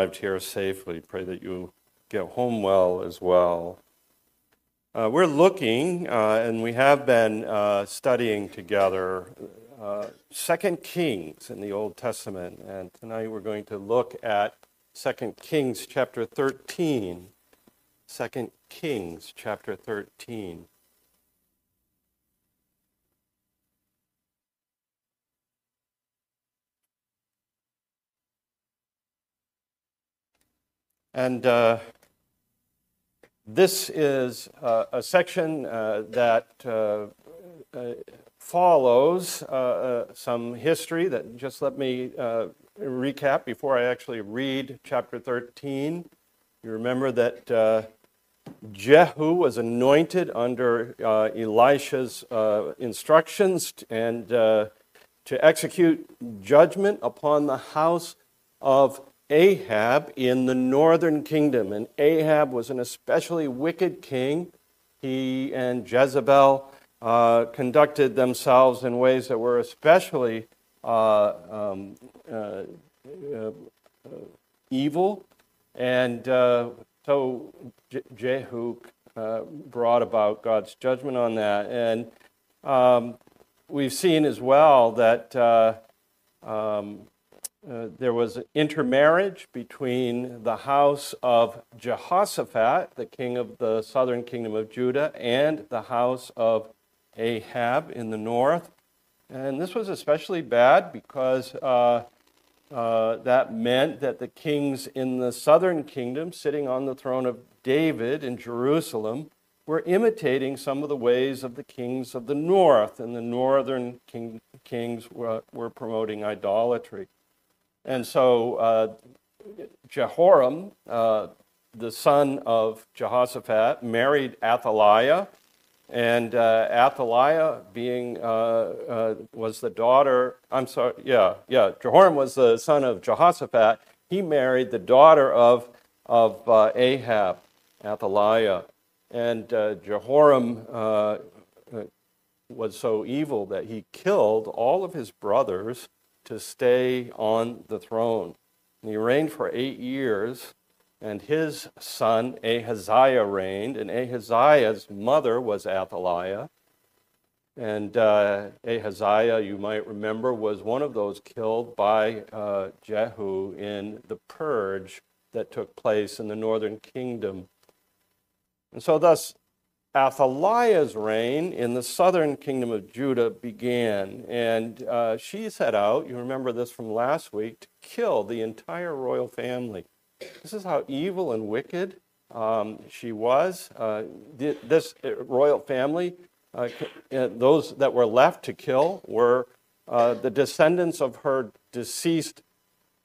arrived here safely. Pray that you get home well as well. Uh, we're looking, uh, and we have been uh, studying together, uh, Second Kings in the Old Testament, and tonight we're going to look at Second Kings chapter 13. Second Kings chapter 13. And uh, this is uh, a section uh, that uh, uh, follows uh, some history that just let me recap before I actually read chapter 13. You remember that Jehu was anointed under Elisha's instructions and to execute judgment upon the house of Ahab in the northern kingdom. And Ahab was an especially wicked king. He and Jezebel uh, conducted themselves in ways that were especially uh, um, uh, uh evil. And uh, so Je- Jehu uh, brought about God's judgment on that. And um, we've seen as well that. Um, uh, there was intermarriage between the house of Jehoshaphat, the king of the southern kingdom of Judah, and the house of Ahab in the north. And this was especially bad because uh, uh, that meant that the kings in the southern kingdom, sitting on the throne of David in Jerusalem, were imitating some of the ways of the kings of the north, and the northern king, kings were, were promoting idolatry. And so uh, Jehoram, uh, the son of Jehoshaphat, married Athaliah. And uh, Athaliah being uh, uh, was the daughter. I'm sorry. Yeah, yeah. Jehoram was the son of Jehoshaphat. He married the daughter of of uh, Ahab, Athaliah, and Jehoram was so evil that he killed all of his brothers to stay on the throne. And he reigned for eight years, and his son Ahaziah reigned, and Ahaziah's mother was Athaliah. And uh, Ahaziah, you might remember, was one of those killed by uh, Jehu in the purge that took place in the northern kingdom. And so, thus, Athaliah's reign in the southern kingdom of Judah began, and uh, she set out, you remember this from last week, to kill the entire royal family. This is how evil and wicked um, she was. Uh, this uh, royal family, uh, uh, those that were left to kill, were uh, the descendants of her deceased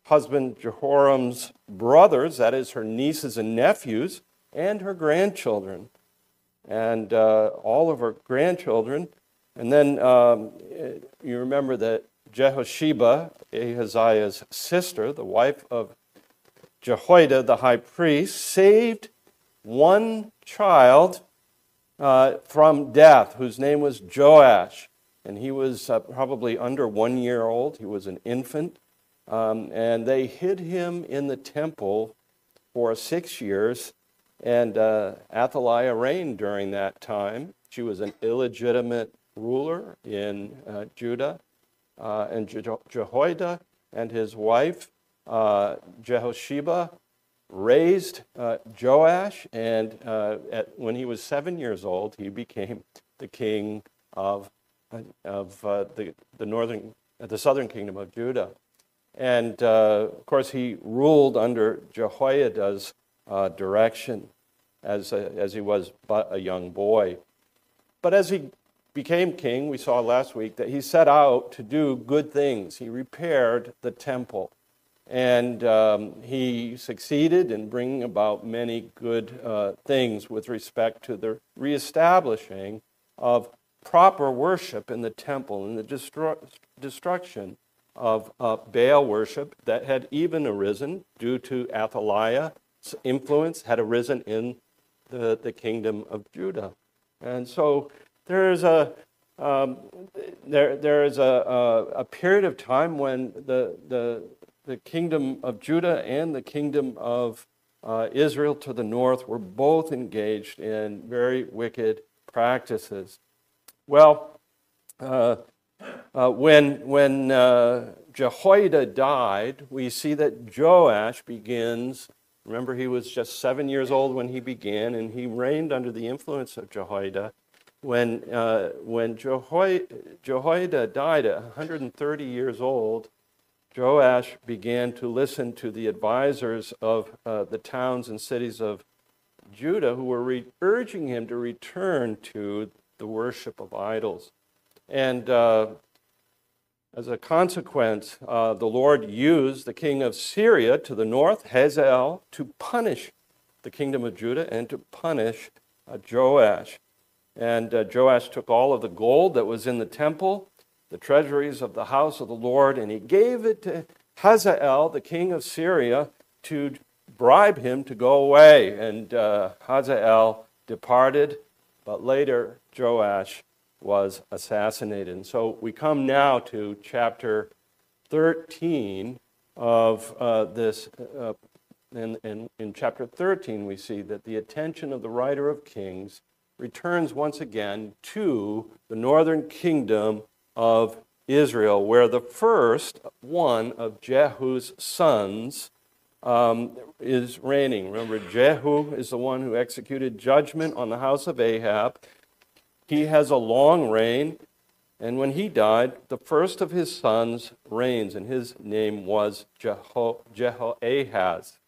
husband Jehoram's brothers, that is, her nieces and nephews, and her grandchildren and uh, all of her grandchildren. And then um, you remember that Jehosheba, Ahaziah's sister, the wife of Jehoiada the high priest, saved one child uh, from death, whose name was Joash. And he was uh, probably under one year old. He was an infant. Um, and they hid him in the temple for six years and uh, Athaliah reigned during that time. She was an illegitimate ruler in uh, Judah. Uh, and Je- Jehoiada and his wife, uh, Jehosheba, raised uh, Joash. And uh, at, when he was seven years old, he became the king of, of the, the, northern, the southern kingdom of Judah. And of course, he ruled under Jehoiada's uh, direction as, a, as he was but a young boy. But as he became king, we saw last week that he set out to do good things. He repaired the temple. And um, he succeeded in bringing about many good uh, things with respect to the reestablishing of proper worship in the temple and the destru- destruction of uh, Baal worship that had even arisen due to Athaliah's influence had arisen in the, the kingdom of Judah. And so there is a um, there, there is a, a, a, period of time when the, the the kingdom of Judah and the kingdom of uh, Israel to the north were both engaged in very wicked practices. Well, uh, uh, when, when uh, Jehoiada died, we see that Joash begins. Remember, he was just seven years old when he began, and he reigned under the influence of Jehoiada. When, uh, when Jehoiada died at 130 years old, Joash began to listen to the advisors of uh, the towns and cities of Judah who were re- urging him to return to the worship of idols. And uh, as a consequence, uh, the Lord used the king of Syria to the north, Hazael, to punish the kingdom of Judah and to punish uh, Joash. And uh, Joash took all of the gold that was in the temple the treasuries of the house of the Lord, and he gave it to Hazael, the king of Syria, to bribe him to go away. And uh, Hazael departed, but later Joash was assassinated. And so we come now to chapter 13 of uh, this. Uh, and, and in chapter 13, we see that the attention of the writer of Kings returns once again to the northern kingdom of Israel, where the first one of Jehu's sons um, is reigning. Remember, Jehu is the one who executed judgment on the house of Ahab. He has a long reign, and when he died, the first of his sons reigns, and his name was Jeho- Jehoahaz.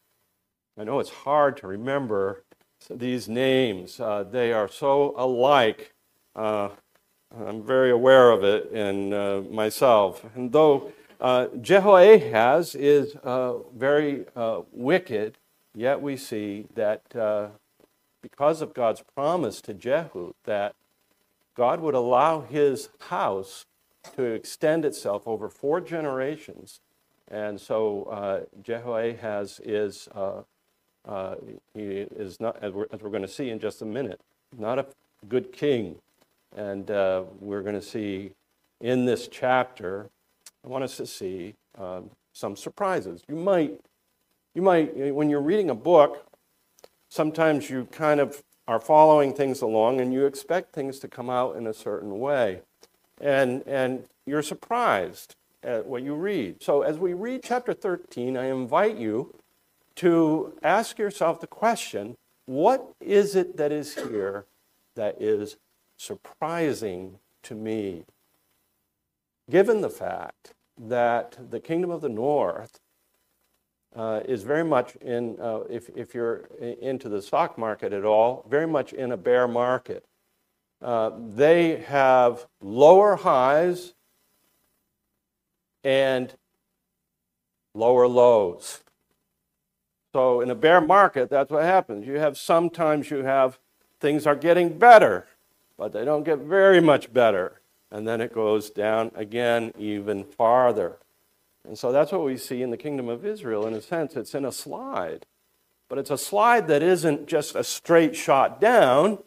I know it's hard to remember these names, uh, they are so alike. Uh, I'm very aware of it in uh, myself. And though uh, Jehoahaz is uh, very uh, wicked, yet we see that uh, because of God's promise to Jehu that God would allow his house to extend itself over four generations. And so uh, Jehoahaz is, uh, he is not, as we're, as we're going to see in just a minute, not a good king. And uh, we're going to see in this chapter, I want us to see um, some surprises. You might, you might, when you're reading a book, sometimes you kind of are following things along and you expect things to come out in a certain way. And, and you're surprised at what you read. So as we read chapter 13, I invite you to ask yourself the question what is it that is here that is surprising to me, given the fact that the kingdom of the north uh, is very much in, uh, if, if you're into the stock market at all, very much in a bear market. Uh, they have lower highs and lower lows. So in a bear market, that's what happens. You have sometimes you have things are getting better but they don't get very much better. And then it goes down again even farther. And so that's what we see in the kingdom of Israel. In a sense, it's in a slide. But it's a slide that isn't just a straight shot down.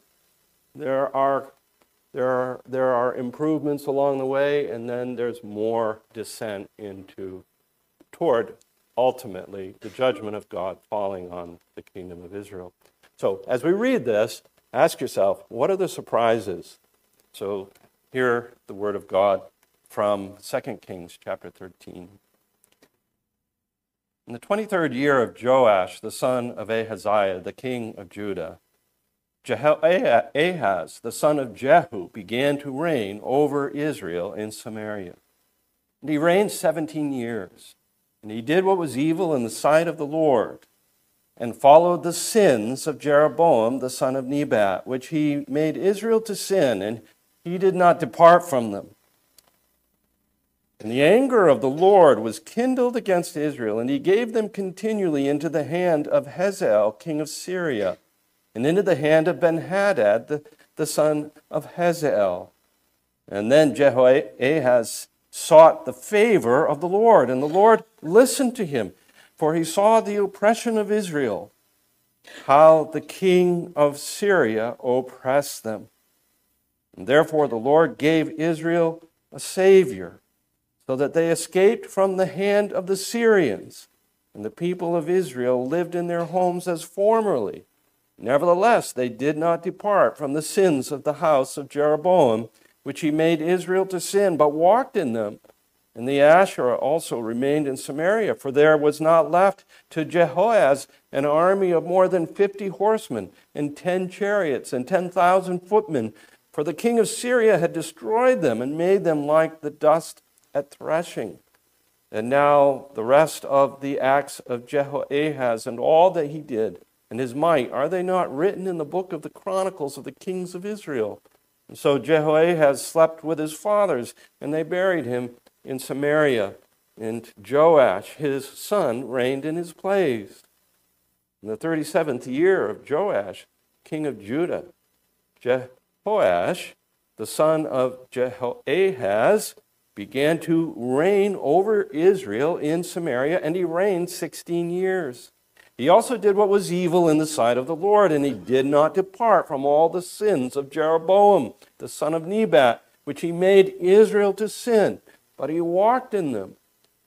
There are, there are, there are improvements along the way, and then there's more descent into, toward ultimately the judgment of God falling on the kingdom of Israel. So as we read this, ask yourself, what are the surprises? So, hear the word of God from 2 Kings chapter 13. In the 23rd year of Joash, the son of Ahaziah, the king of Judah, Ahaz, the son of Jehu, began to reign over Israel in Samaria. And he reigned 17 years. And he did what was evil in the sight of the Lord and followed the sins of Jeroboam the son of Nebat, which he made Israel to sin, and he did not depart from them. And the anger of the Lord was kindled against Israel, and he gave them continually into the hand of Hazael, king of Syria, and into the hand of Benhadad, the, the son of Hazael. And then Jehoahaz sought the favor of the Lord, and the Lord listened to him for he saw the oppression of Israel, how the king of Syria oppressed them. And therefore the Lord gave Israel a Savior, so that they escaped from the hand of the Syrians. And the people of Israel lived in their homes as formerly. Nevertheless, they did not depart from the sins of the house of Jeroboam, which he made Israel to sin, but walked in them. And the Asherah also remained in Samaria, for there was not left to Jehoahaz an army of more than fifty horsemen, and ten chariots, and ten thousand footmen. For the king of Syria had destroyed them and made them like the dust at threshing. And now the rest of the acts of Jehoahaz and all that he did and his might, are they not written in the book of the Chronicles of the kings of Israel? And so Jehoahaz slept with his fathers, and they buried him in Samaria. And Joash, his son, reigned in his place. In the 37th year of Joash, king of Judah, Jehoash, the son of Jehoahaz, began to reign over Israel in Samaria, and he reigned 16 years. He also did what was evil in the sight of the Lord, and he did not depart from all the sins of Jeroboam, the son of Nebat, which he made Israel to sin, but he walked in them.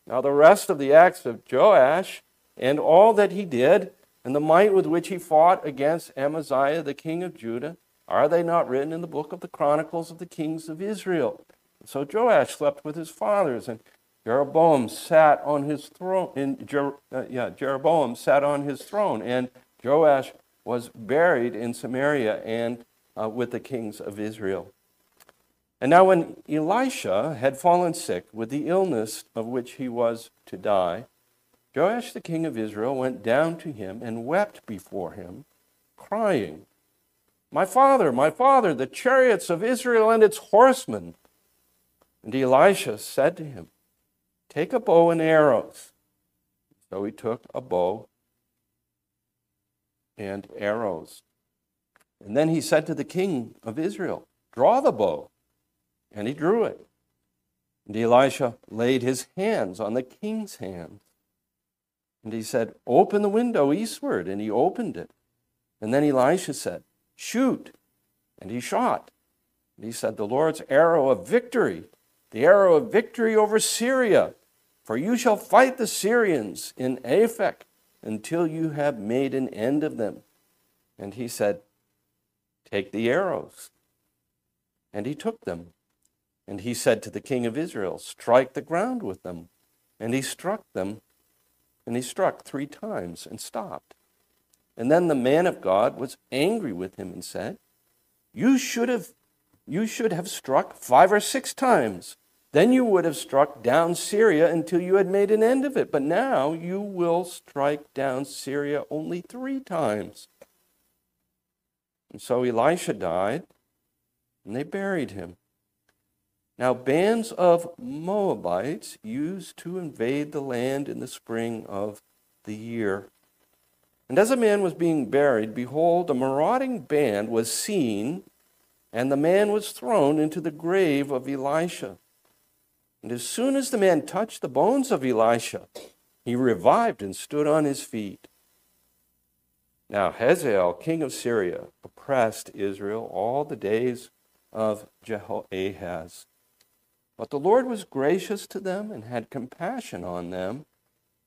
Now, the rest of the acts of Joash and all that he did, and the might with which he fought against Amaziah, the king of Judah, are they not written in the book of the Chronicles of the kings of Israel? So Joash slept with his fathers, and Jeroboam sat on his throne. In Jer- uh, yeah, Jeroboam sat on his throne, and Joash was buried in Samaria and uh, with the kings of Israel. And now, when Elisha had fallen sick with the illness of which he was to die, Joash the king of Israel went down to him and wept before him, crying, My father, my father, the chariots of Israel and its horsemen. And Elisha said to him, Take a bow and arrows. So he took a bow and arrows. And then he said to the king of Israel, Draw the bow. And he drew it. And Elisha laid his hands on the king's hands. And he said, Open the window eastward. And he opened it. And then Elisha said, Shoot. And he shot. And he said, The Lord's arrow of victory the arrow of victory over Syria. For you shall fight the Syrians in Aphek until you have made an end of them. And he said, Take the arrows. And he took them. And he said to the king of Israel, Strike the ground with them. And he struck them. And he struck three times and stopped. And then the man of God was angry with him and said, You should have you should have struck five or six times. Then you would have struck down Syria until you had made an end of it. But now you will strike down Syria only three times. And so Elisha died, and they buried him. Now, bands of Moabites used to invade the land in the spring of the year. And as a man was being buried, behold, a marauding band was seen, and the man was thrown into the grave of Elisha. And as soon as the man touched the bones of Elisha, he revived and stood on his feet. Now Hazael, king of Syria, oppressed Israel all the days of Jehoahaz. But the Lord was gracious to them and had compassion on them,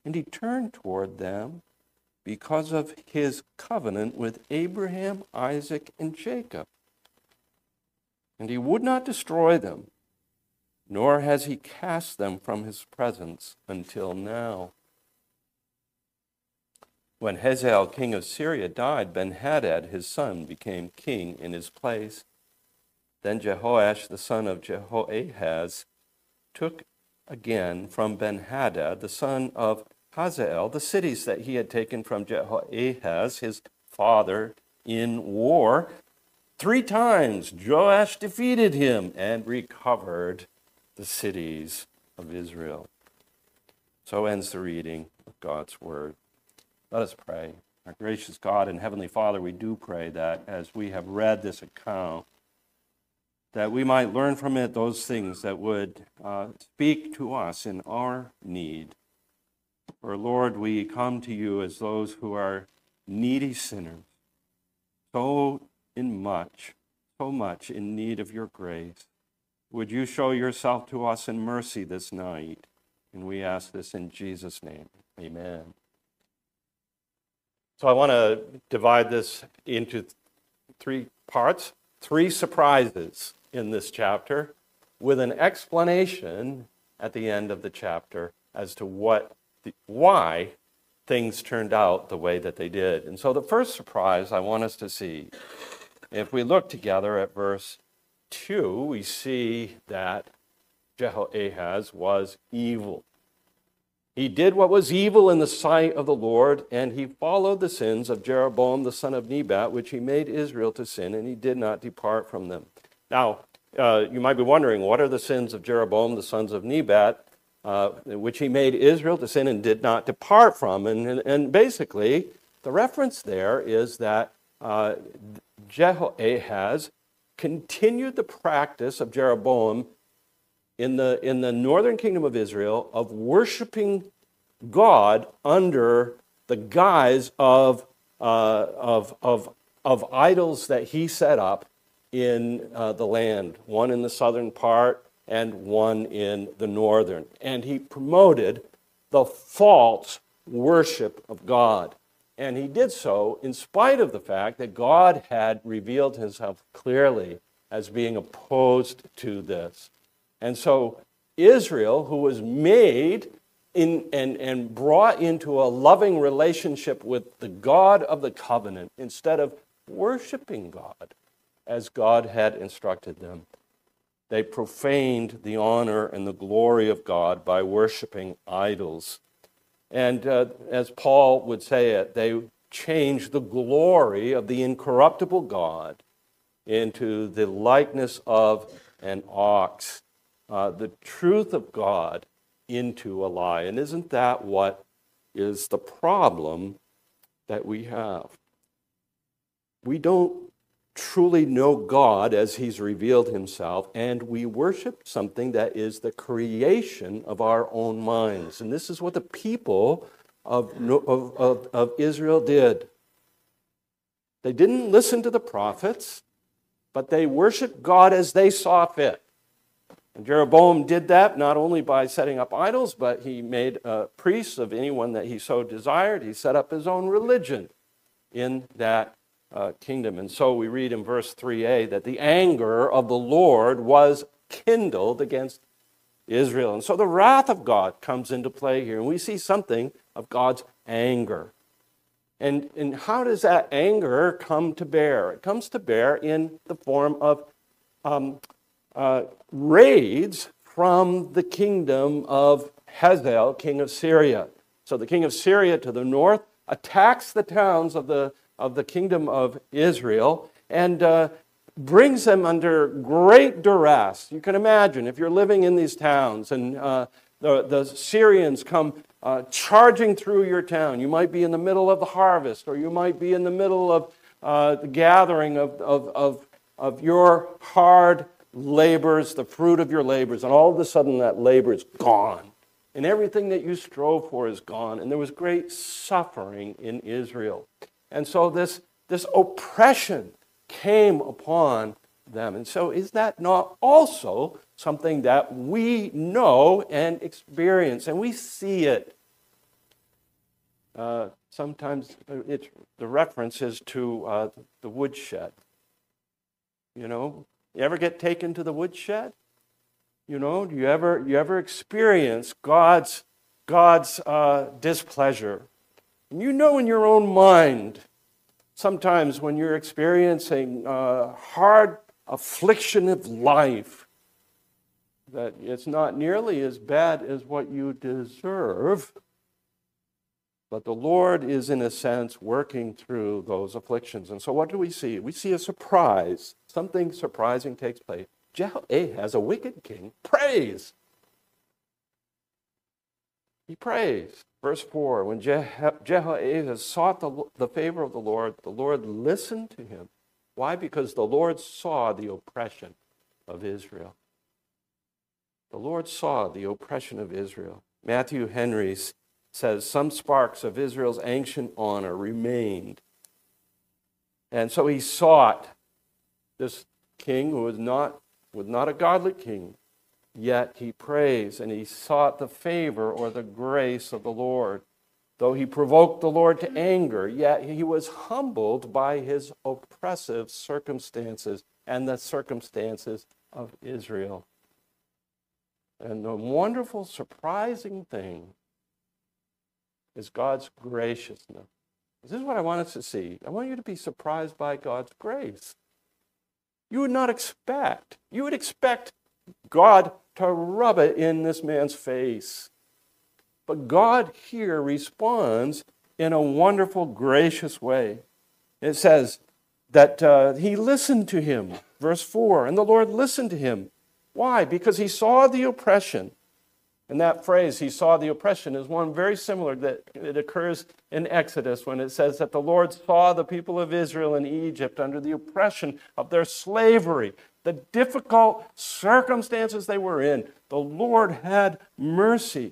and he turned toward them because of his covenant with Abraham, Isaac, and Jacob. And he would not destroy them nor has he cast them from his presence until now. When Hazael, king of Syria, died, Benhadad, his son, became king in his place. Then Jehoash, the son of Jehoahaz, took again from Benhadad, the son of Hazael, the cities that he had taken from Jehoahaz, his father, in war. Three times Joash defeated him and recovered the cities of Israel. So ends the reading of God's word. Let us pray. Our gracious God and Heavenly Father, we do pray that as we have read this account, that we might learn from it those things that would uh, speak to us in our need. For Lord, we come to you as those who are needy sinners, so in much, so much in need of your grace. Would you show yourself to us in mercy this night? And we ask this in Jesus' name. Amen. So I want to divide this into three parts, three surprises in this chapter, with an explanation at the end of the chapter as to what, the, why things turned out the way that they did. And so the first surprise I want us to see, if we look together at verse 2, we see that Jehoahaz was evil. He did what was evil in the sight of the Lord, and he followed the sins of Jeroboam the son of Nebat, which he made Israel to sin, and he did not depart from them. Now, uh, you might be wondering, what are the sins of Jeroboam the sons of Nebat, uh, which he made Israel to sin and did not depart from? And, and, and basically, the reference there is that uh, Jehoahaz continued the practice of Jeroboam in the, in the northern kingdom of Israel of worshiping God under the guise of, uh, of, of, of idols that he set up in uh, the land, one in the southern part and one in the northern. And he promoted the false worship of God. And he did so in spite of the fact that God had revealed himself clearly as being opposed to this. And so Israel, who was made in, and, and brought into a loving relationship with the God of the covenant, instead of worshiping God as God had instructed them, they profaned the honor and the glory of God by worshiping idols. And uh, as Paul would say it, they changed the glory of the incorruptible God into the likeness of an ox uh, the truth of God into a lie. And isn't that what is the problem that we have? We don't truly know God as He's revealed Himself, and we worship something that is the creation of our own minds. And this is what the people of, of, of, of Israel did. They didn't listen to the prophets, but they worshiped God as they saw fit. And Jeroboam did that not only by setting up idols, but he made priests of anyone that he so desired. He set up his own religion in that uh, kingdom. And so we read in verse 3a that the anger of the Lord was kindled against Israel. And so the wrath of God comes into play here. And we see something of God's anger. And, and how does that anger come to bear? It comes to bear in the form of um, uh, raids from the kingdom of Hazael, king of Syria. So the king of Syria to the north attacks the towns of the, of the kingdom of Israel and uh, brings them under great duress. You can imagine if you're living in these towns and uh, the, the Syrians come uh, charging through your town. You might be in the middle of the harvest, or you might be in the middle of uh, the gathering of, of, of, of your hard labors, the fruit of your labors, and all of a sudden that labor is gone. And everything that you strove for is gone. And there was great suffering in Israel. And so this, this oppression came upon them. And so, is that not also something that we know and experience? And we see it. Uh, sometimes the reference is to uh, the woodshed. You know, you ever get taken to the woodshed? You know, do you ever you ever experience God's God's uh, displeasure? And you know in your own mind, sometimes when you're experiencing hard affliction of life, that it's not nearly as bad as what you deserve. But the Lord is, in a sense, working through those afflictions. And so, what do we see? We see a surprise. Something surprising takes place. Jehoahaz, a wicked king, prays. He prays. Verse 4 When Jehoahaz sought the, the favor of the Lord, the Lord listened to him. Why? Because the Lord saw the oppression of Israel. The Lord saw the oppression of Israel. Matthew Henry's says some sparks of Israel's ancient honor remained. And so he sought this king who was not was not a godly king, yet he prays and he sought the favor or the grace of the Lord. Though he provoked the Lord to anger, yet he was humbled by his oppressive circumstances and the circumstances of Israel. And the wonderful, surprising thing is God's graciousness. This is what I want us to see. I want you to be surprised by God's grace. You would not expect, you would expect God to rub it in this man's face. But God here responds in a wonderful, gracious way. It says that uh, he listened to him, verse 4, and the Lord listened to him. Why? Because he saw the oppression. And that phrase, he saw the oppression, is one very similar that it occurs in Exodus when it says that the Lord saw the people of Israel in Egypt under the oppression of their slavery, the difficult circumstances they were in. The Lord had mercy.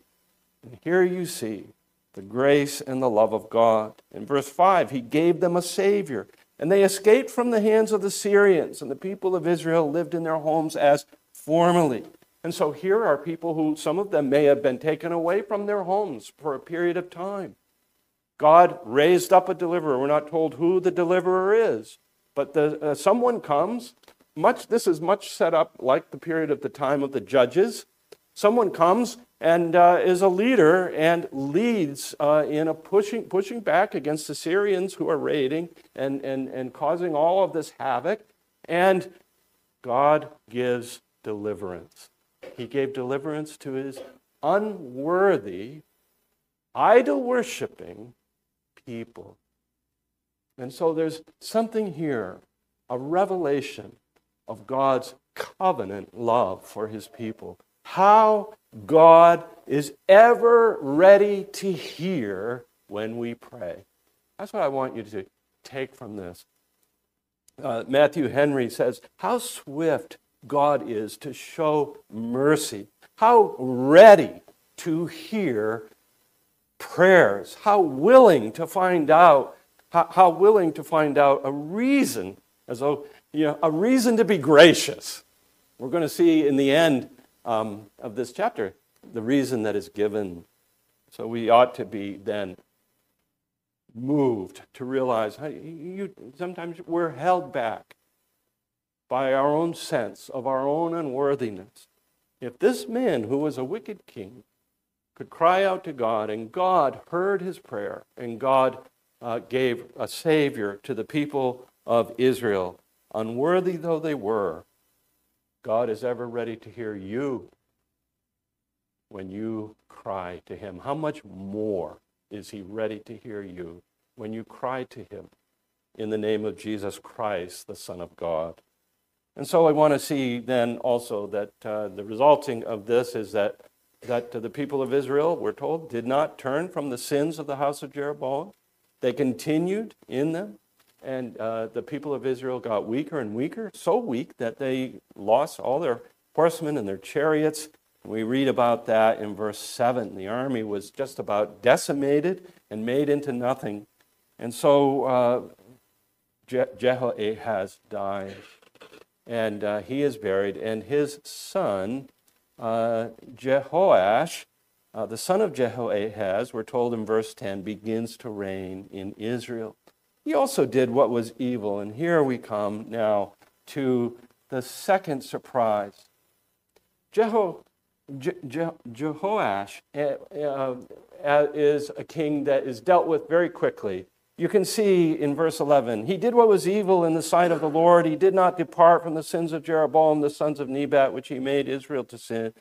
And here you see the grace and the love of God. In verse 5, he gave them a Savior, and they escaped from the hands of the Syrians, and the people of Israel lived in their homes as formerly. And so here are people who, some of them may have been taken away from their homes for a period of time. God raised up a deliverer. We're not told who the deliverer is, but the, uh, someone comes. Much, this is much set up like the period of the time of the judges. Someone comes and uh, is a leader and leads uh, in a pushing, pushing back against the Syrians who are raiding and, and, and causing all of this havoc. And God gives deliverance. He gave deliverance to his unworthy, idol worshiping people. And so there's something here, a revelation of God's covenant love for his people. How God is ever ready to hear when we pray. That's what I want you to take from this. Uh, Matthew Henry says, How swift God is to show mercy, how ready to hear prayers, how willing to find out, how, how willing to find out a reason, as though, you know, a reason to be gracious. We're going to see in the end um, of this chapter, the reason that is given. So we ought to be then moved to realize hey, you, sometimes we're held back by our own sense of our own unworthiness. If this man, who was a wicked king, could cry out to God, and God heard his prayer, and God uh, gave a Savior to the people of Israel, unworthy though they were, God is ever ready to hear you when you cry to Him. How much more is He ready to hear you when you cry to Him in the name of Jesus Christ, the Son of God? And so I want to see then also that uh, the resulting of this is that, that the people of Israel, we're told, did not turn from the sins of the house of Jeroboam. They continued in them. And uh, the people of Israel got weaker and weaker, so weak that they lost all their horsemen and their chariots. We read about that in verse 7. The army was just about decimated and made into nothing. And so uh, Je- Jehoahaz died, and uh, he is buried, and his son, uh, Jehoash, uh, the son of Jehoahaz, we're told in verse 10, begins to reign in Israel. He also did what was evil. And here we come now to the second surprise. Jeho, Je, Je, Jehoash uh, uh, is a king that is dealt with very quickly. You can see in verse 11, he did what was evil in the sight of the Lord. He did not depart from the sins of Jeroboam, the sons of Nebat, which he made Israel to sin,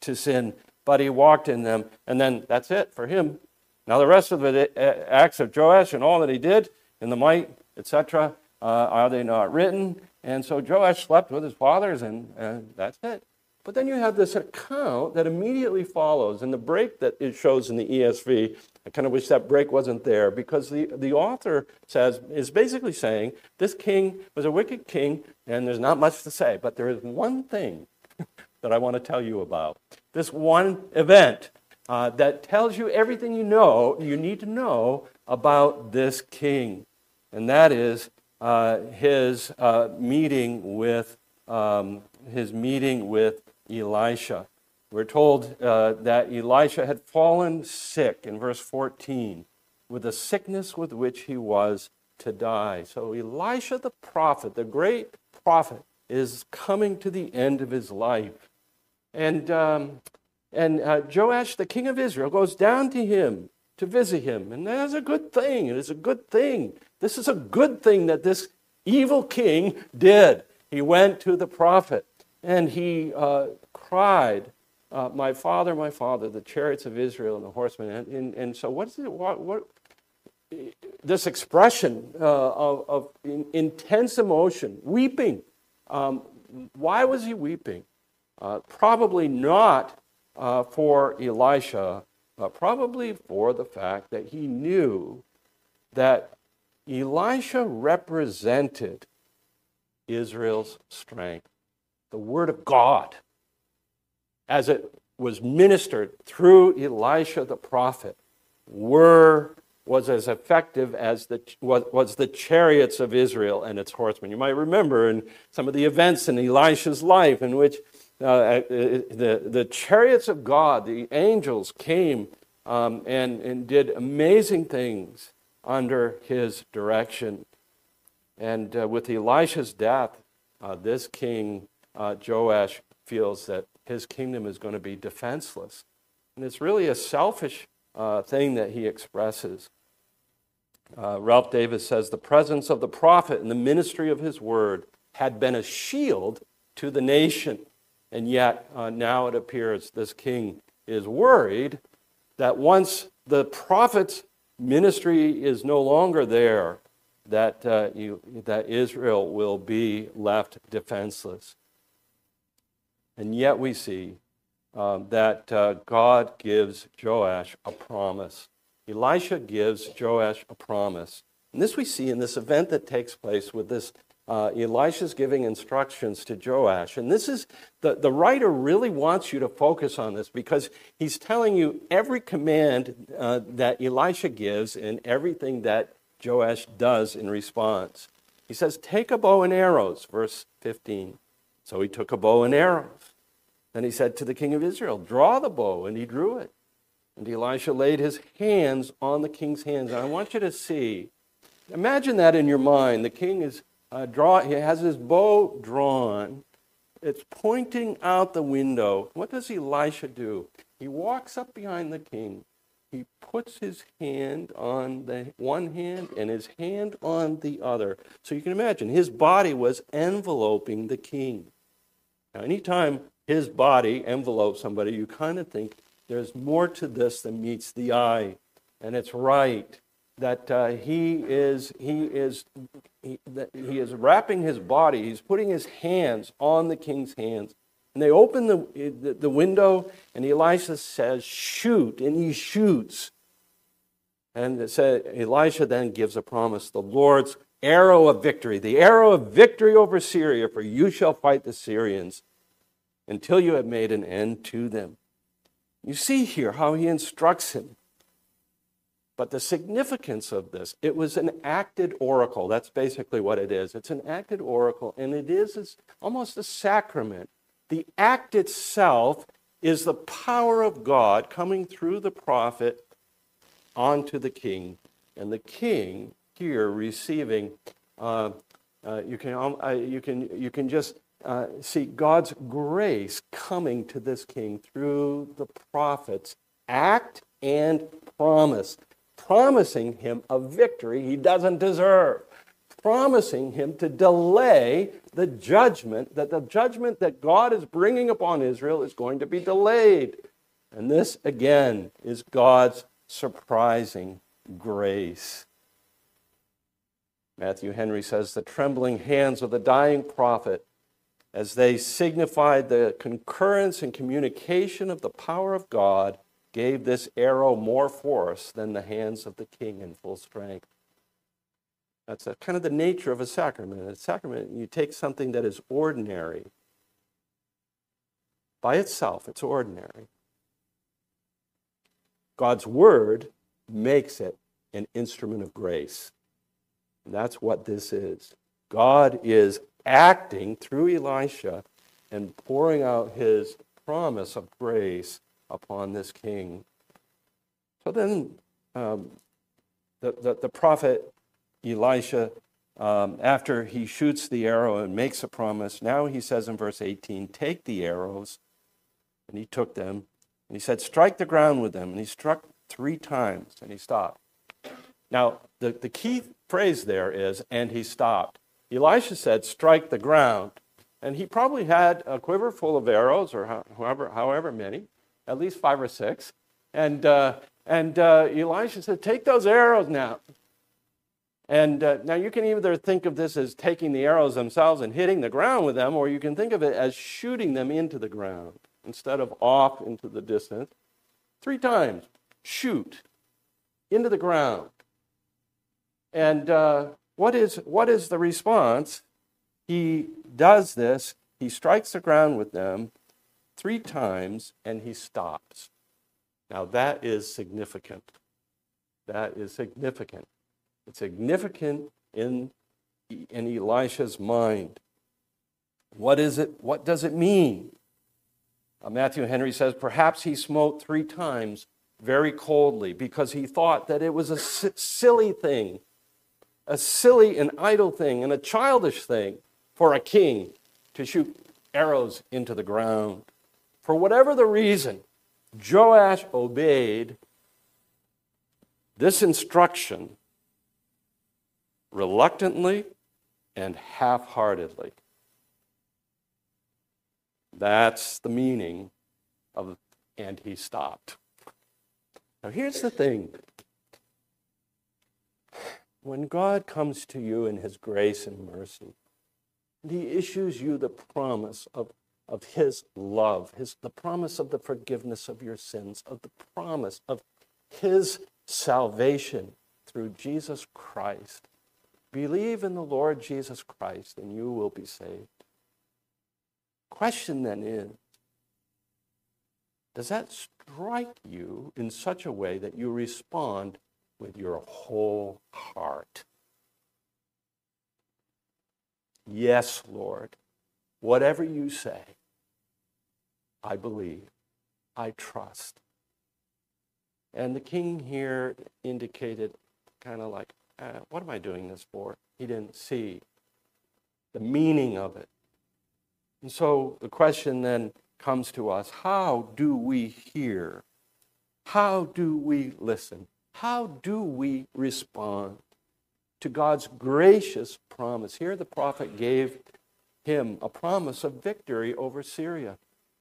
to sin, but he walked in them. And then that's it for him. Now, the rest of the uh, acts of Joash and all that he did, in the might, etc. Uh, are they not written? And so Joash slept with his fathers, and, and that's it. But then you have this account that immediately follows, and the break that it shows in the ESV. I kind of wish that break wasn't there because the, the author says is basically saying this king was a wicked king, and there's not much to say. But there is one thing that I want to tell you about. This one event uh, that tells you everything you know you need to know about this king and that is uh, his uh, meeting with um, his meeting with Elisha. We're told uh, that Elisha had fallen sick in verse 14 with a sickness with which he was to die. So Elisha the prophet, the great prophet, is coming to the end of his life. And, um, and uh, Joash, the king of Israel, goes down to him to visit him. And that's a good thing. It is a good thing. This is a good thing that this evil king did. He went to the prophet and he uh, cried, uh, My father, my father, the chariots of Israel and the horsemen. And, and, and so, what's it? What, what, this expression uh, of, of intense emotion, weeping. Um, why was he weeping? Uh, probably not uh, for Elisha, probably for the fact that he knew that Elisha represented Israel's strength. The Word of God, as it was ministered through Elisha the prophet, were was as effective as the, was, was the chariots of Israel and its horsemen. You might remember in some of the events in Elisha's life in which uh, uh, the, the chariots of God, the angels, came um, and, and did amazing things under his direction. And uh, with Elisha's death, uh, this king, uh, Joash, feels that his kingdom is going to be defenseless. And it's really a selfish uh, thing that he expresses. Uh, Ralph Davis says the presence of the prophet and the ministry of his word had been a shield to the nation. And yet, uh, now it appears this king is worried that once the prophet's ministry is no longer there, that, uh, you, that Israel will be left defenseless. And yet, we see um, that uh, God gives Joash a promise. Elisha gives Joash a promise. And this we see in this event that takes place with this uh, Elisha's giving instructions to Joash. And this is, the, the writer really wants you to focus on this because he's telling you every command uh, that Elisha gives and everything that Joash does in response. He says, Take a bow and arrows, verse 15. So he took a bow and arrows. Then he said to the king of Israel, Draw the bow, and he drew it. And Elisha laid his hands on the king's hands. And I want you to see, imagine that in your mind. The king is uh, draw, he has his bow drawn. It's pointing out the window. What does Elisha do? He walks up behind the king. He puts his hand on the one hand and his hand on the other. So you can imagine his body was enveloping the king. Now, anytime his body envelopes somebody, you kind of think there's more to this than meets the eye. And it's right that uh, he is, he, is, he, is wrapping his body, he's putting his hands on the king's hands. And they open the, the, the window, and Elisha says, Shoot, and he shoots. And it said, Elisha then gives a promise the Lord's arrow of victory, the arrow of victory over Syria, for you shall fight the Syrians until you have made an end to them. You see here how he instructs him. But the significance of this, it was an acted oracle. That's basically what it is. It's an acted oracle, and it is almost a sacrament. The act itself is the power of God coming through the prophet onto the king, and the king here receiving. Uh, uh, you can uh, you can you can just uh, see God's grace coming to this king through the prophet's act and promise, promising him a victory he doesn't deserve, promising him to delay the judgment, that the judgment that God is bringing upon Israel is going to be delayed. And this, again, is God's surprising grace. Matthew Henry says the trembling hands of the dying prophet as they signified the concurrence and communication of the power of God, gave this arrow more force than the hands of the king in full strength. That's a, kind of the nature of a sacrament. A sacrament, you take something that is ordinary. By itself, it's ordinary. God's word makes it an instrument of grace. And that's what this is. God is acting through Elisha and pouring out his promise of grace upon this king. So then um, the, the, the, prophet Elisha, um, after he shoots the arrow and makes a promise, now he says in verse 18, Take the arrows. And he took them. And he said, Strike the ground with them. And he struck three times and he stopped. Now, the, the key phrase there is, and he stopped. Elisha said, Strike the ground. And he probably had a quiver full of arrows, or however, however many, at least five or six. And, uh, and uh, Elisha said, Take those arrows now. And uh, now you can either think of this as taking the arrows themselves and hitting the ground with them, or you can think of it as shooting them into the ground instead of off into the distance. Three times, shoot into the ground. And uh, what, is, what is the response? He does this, he strikes the ground with them three times, and he stops. Now, that is significant. That is significant. It's significant in, in Elisha's mind. What is it? What does it mean? Uh, Matthew Henry says, perhaps he smote three times very coldly because he thought that it was a s- silly thing, a silly and idle thing, and a childish thing for a king to shoot arrows into the ground. For whatever the reason, Joash obeyed this instruction reluctantly and half heartedly. That's the meaning of, and he stopped. Now, here's the thing when God comes to you in his grace and mercy, and he issues you the promise of, of his love, his, the promise of the forgiveness of your sins, of the promise of his salvation through Jesus Christ. Believe in the Lord Jesus Christ and you will be saved. Question then is Does that strike you in such a way that you respond with your whole heart? Yes, Lord. Whatever you say, I believe, I trust. And the king here indicated kind of like, uh, what am I doing this for? He didn't see the meaning of it. And so the question then comes to us how do we hear? How do we listen? How do we respond to God's gracious promise? Here, the prophet gave him a promise of victory over Syria.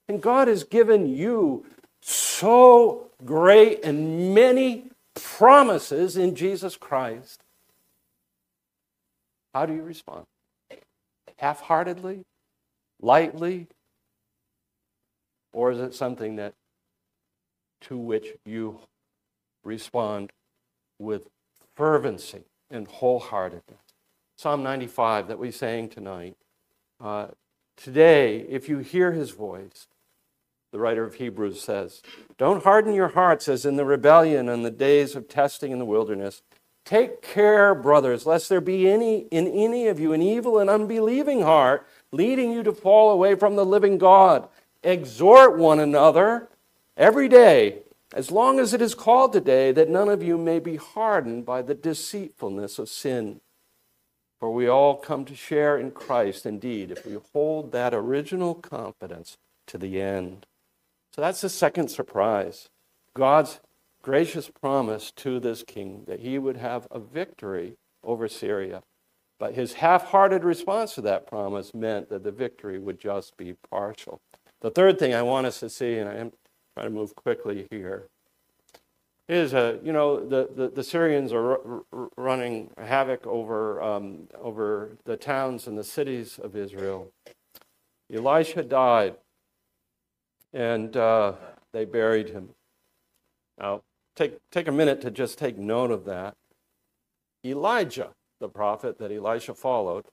And God has given you so great and many promises in Jesus Christ. How do you respond? Half heartedly? lightly? Or is it something that to which you respond with fervency and wholeheartedness? Psalm 95 that we sang tonight. Uh, today, if you hear his voice, the writer of Hebrews says, Don't harden your hearts as in the rebellion and the days of testing in the wilderness. Take care, brothers, lest there be any in any of you an evil and unbelieving heart leading you to fall away from the living God. Exhort one another every day, as long as it is called today, that none of you may be hardened by the deceitfulness of sin. For we all come to share in Christ, indeed, if we hold that original confidence to the end. So that's the second surprise. God's gracious promise to this king that he would have a victory over Syria. But his half hearted response to that promise meant that the victory would just be partial. The third thing I want us to see, and I am trying to move quickly here, is uh, you know the, the, the Syrians are r- running havoc over um, over the towns and the cities of Israel. Elisha died, and uh, they buried him. Now, take take a minute to just take note of that. Elijah the prophet that Elisha followed,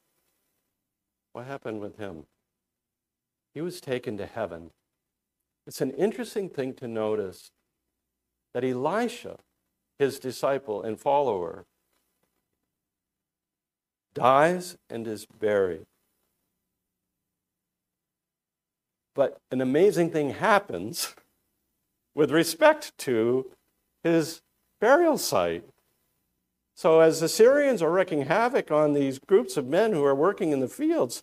what happened with him? He was taken to heaven. It's an interesting thing to notice that Elisha, his disciple and follower, dies and is buried. But an amazing thing happens with respect to his burial site. So, as the Syrians are wreaking havoc on these groups of men who are working in the fields,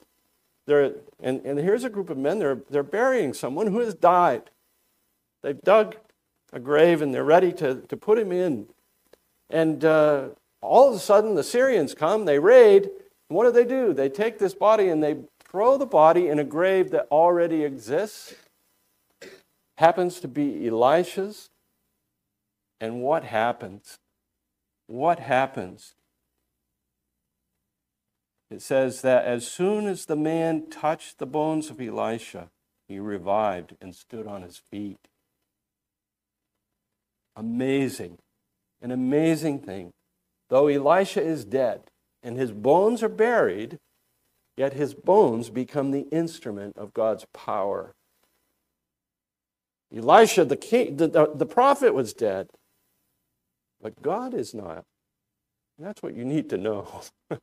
they're, and, and here's a group of men, they're, they're burying someone who has died. They've dug a grave and they're ready to, to put him in. And uh, all of a sudden, the Syrians come, they raid. What do they do? They take this body and they throw the body in a grave that already exists. Happens to be Elisha's. And what happens? What happens? It says that as soon as the man touched the bones of Elisha, he revived and stood on his feet. Amazing. An amazing thing. Though Elisha is dead and his bones are buried, yet his bones become the instrument of God's power. Elisha, the, king, the, the, the prophet, was dead, but God is not. And that's what you need to know.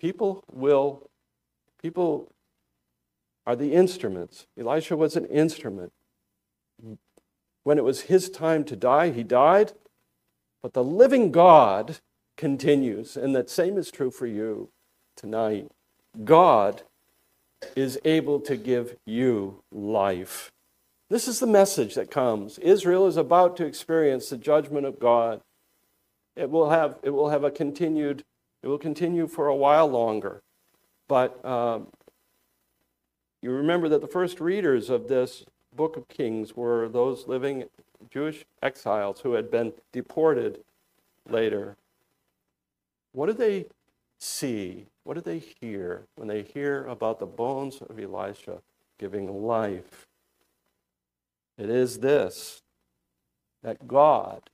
people will, people are the instruments. Elisha was an instrument. When it was his time to die, he died. But the living God continues, and that same is true for you tonight. God is able to give you life. This is the message that comes. Israel is about to experience the judgment of God. It will have, it will have a continued, it will continue for a while longer. But um, you remember that the first readers of this book of Kings were those living Jewish exiles who had been deported later. What did they see? What do they hear when they hear about the bones of Elisha giving life? It is this that God,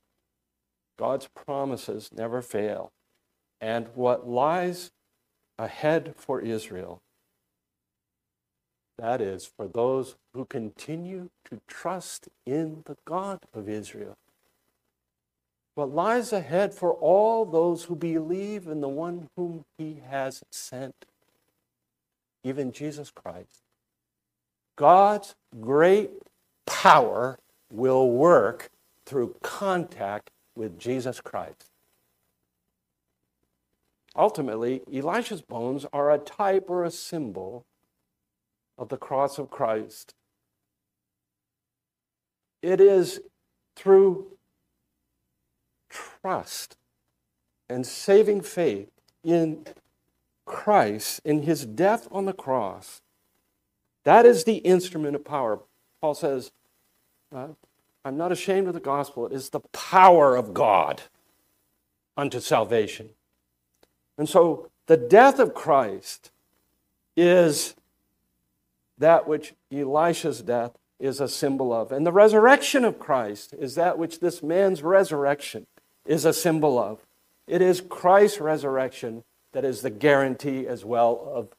God's promises never fail. And what lies ahead for Israel that is, for those who continue to trust in the God of Israel. What lies ahead for all those who believe in the one whom he has sent, even Jesus Christ. God's great power will work through contact with Jesus Christ. Ultimately, Elisha's bones are a type or a symbol of the cross of Christ. It is through trust and saving faith in Christ, in his death on the cross. That is the instrument of power. Paul says, uh, I'm not ashamed of the gospel. It is the power of God unto salvation. And so the death of Christ is that which Elisha's death is a symbol of. And the resurrection of Christ is that which this man's resurrection is a symbol of. It is Christ's resurrection that is the guarantee as well of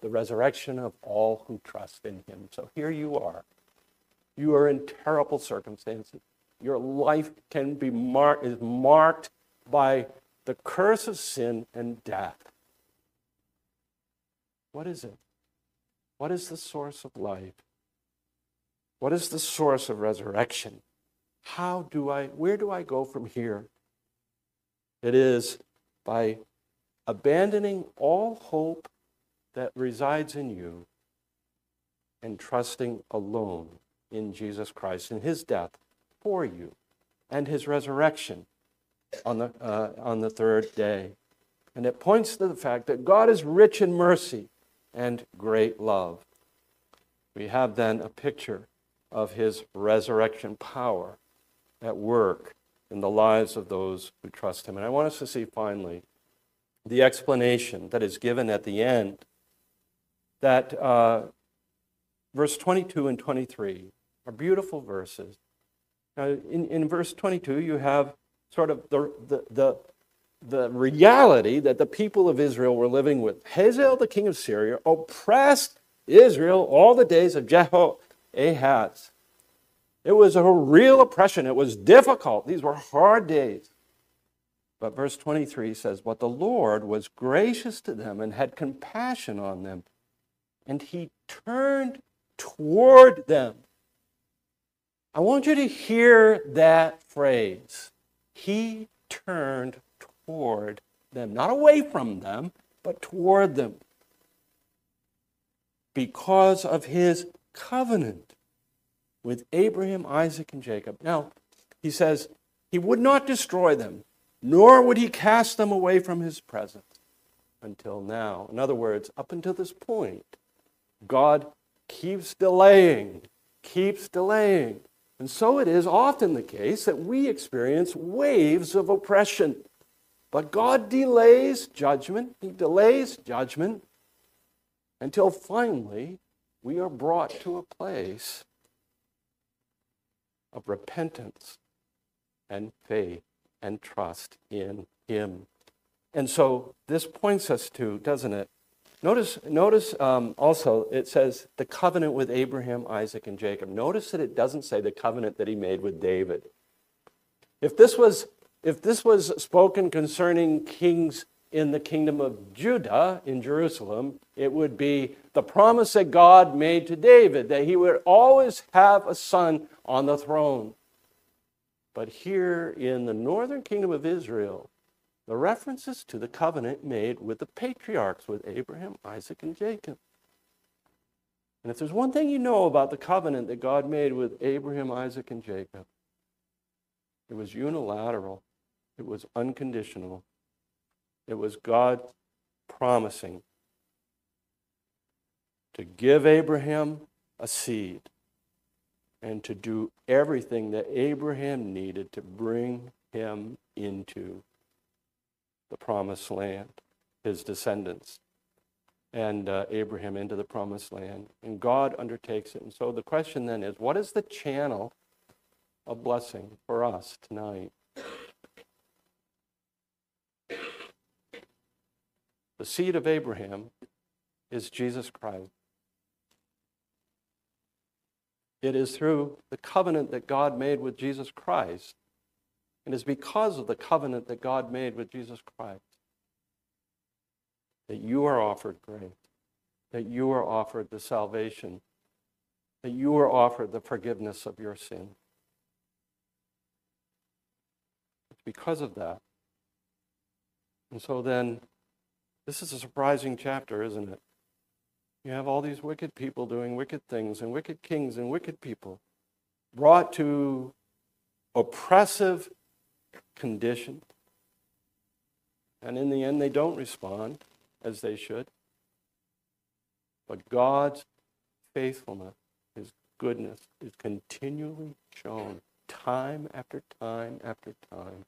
the resurrection of all who trust in him. So here you are. You are in terrible circumstances. Your life can be marked is marked by the curse of sin and death. What is it? What is the source of life? What is the source of resurrection? How do I, where do I go from here? It is by abandoning all hope that resides in you and trusting alone in Jesus Christ and his death for you and his resurrection on the, uh, on the third day. And it points to the fact that God is rich in mercy and great love. We have then a picture of his resurrection power at work in the lives of those who trust him. And I want us to see finally the explanation that is given at the end that uh, verse 22 and 23 are beautiful verses. Now, in, in verse 22, you have sort of the, the, the the reality that the people of Israel were living with. Hazael, the king of Syria, oppressed Israel all the days of Jehoahaz. It was a real oppression. It was difficult. These were hard days. But verse 23 says, But the Lord was gracious to them and had compassion on them. and he turned toward them. I want you to hear that phrase. He turned toward them, not away from them, but toward them. Because of his covenant with Abraham, Isaac, and Jacob. Now, he says, he would not destroy them, nor would he cast them away from his presence until now. In other words, up until this point, God keeps delaying, keeps delaying. And so it is often the case that we experience waves of oppression. But God delays judgment, He delays judgment until finally we are brought to a place of repentance and faith and trust in Him. And so this points us to, doesn't it? Notice, notice um, also it says the covenant with Abraham, Isaac, and Jacob. Notice that it doesn't say the covenant that he made with David. If this was, if this was spoken concerning kings in the kingdom of Judah in Jerusalem, it would be the promise that God made to David that he would always have a son on the throne. But here in the northern kingdom of Israel, the references to the covenant made with the patriarchs, with Abraham, Isaac, and Jacob. And if there's one thing you know about the covenant that God made with Abraham, Isaac, and Jacob, it was unilateral, it was unconditional, it was God promising to give Abraham a seed and to do everything that Abraham needed to bring him into the promised land, his descendants, and uh, Abraham into the promised land. And God undertakes it. And so the question then is what is the channel of blessing for us tonight? The seed of Abraham is Jesus Christ. It is through the covenant that God made with Jesus Christ and it's because of the covenant that God made with Jesus Christ that you are offered grace, that you are offered the salvation, that you are offered the forgiveness of your sin. It's because of that. And so then, this is a surprising chapter, isn't it? You have all these wicked people doing wicked things, and wicked kings and wicked people brought to oppressive conditioned. And in the end, they don't respond as they should. But God's faithfulness, His goodness, is continually shown time after time after time.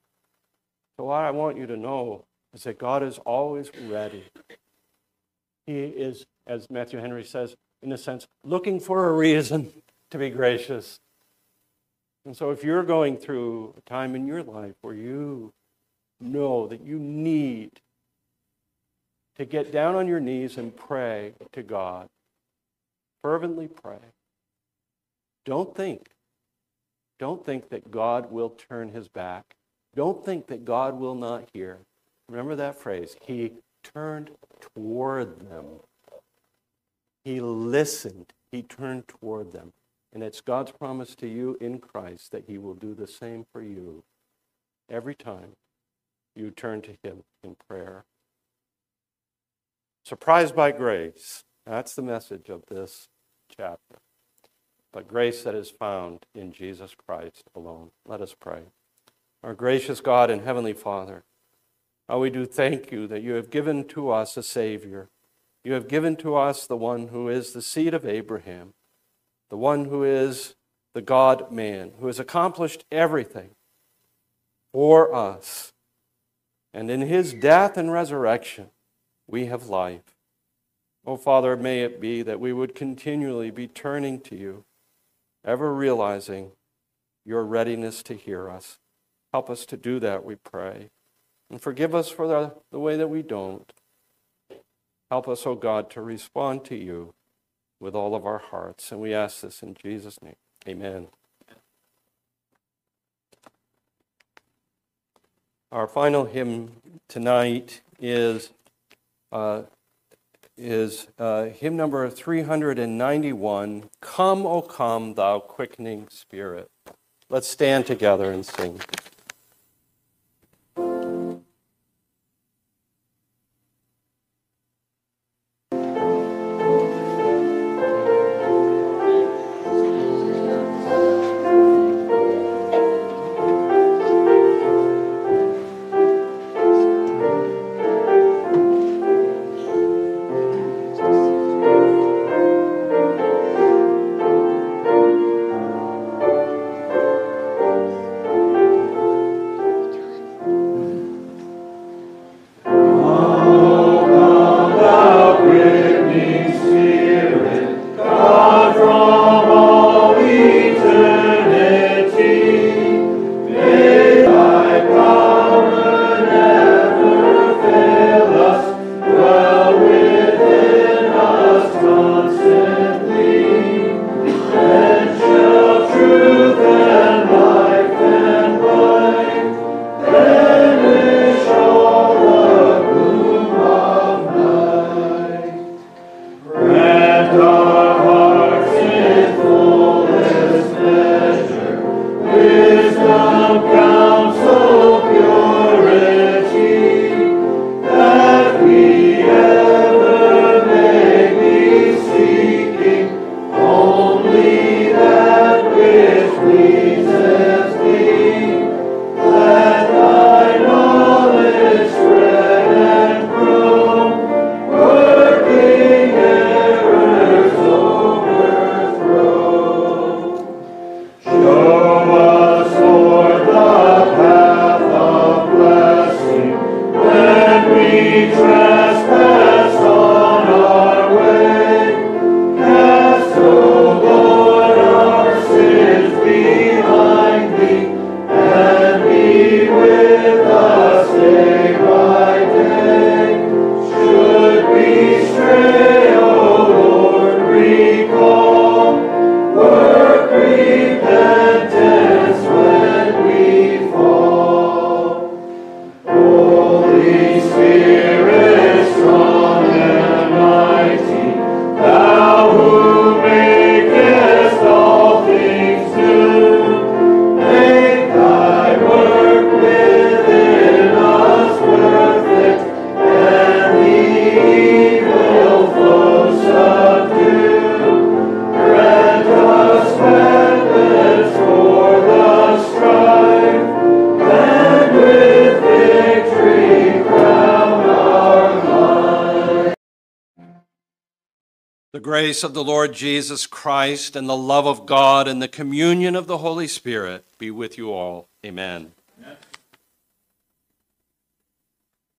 So, what I want you to know is that God is always ready. He is, as Matthew Henry says, in a sense, looking for a reason to be gracious. And so, if you're going through a time in your life where you know that you need to get down on your knees and pray to God, fervently pray, don't think. Don't think that God will turn his back. Don't think that God will not hear. Remember that phrase. He turned toward them. He listened. He turned toward them. And it's God's promise to you in Christ that He will do the same for you every time you turn to Him in prayer. Surprised by grace. That's the message of this chapter. But grace that is found in Jesus Christ alone. Let us pray. Our gracious God and Heavenly Father, how we do thank you that you have given to us a Savior. You have given to us the one who is the seed of Abraham the one who is the God man, who has accomplished everything for us. And in his death and resurrection, we have life. Oh, Father, may it be that we would continually be turning to you, ever realizing your readiness to hear us. Help us to do that, we pray. And forgive us for the, the way that we don't. Help us, O oh God, to respond to you with all of our hearts. And we ask this in Jesus' name. Amen. Our final hymn tonight is uh, is uh, hymn number 391 Come, O come, thou quickening spirit. Let's stand together and sing. Grace of the Lord Jesus Christ and the love of God and the communion of the Holy Spirit be with you all. Amen.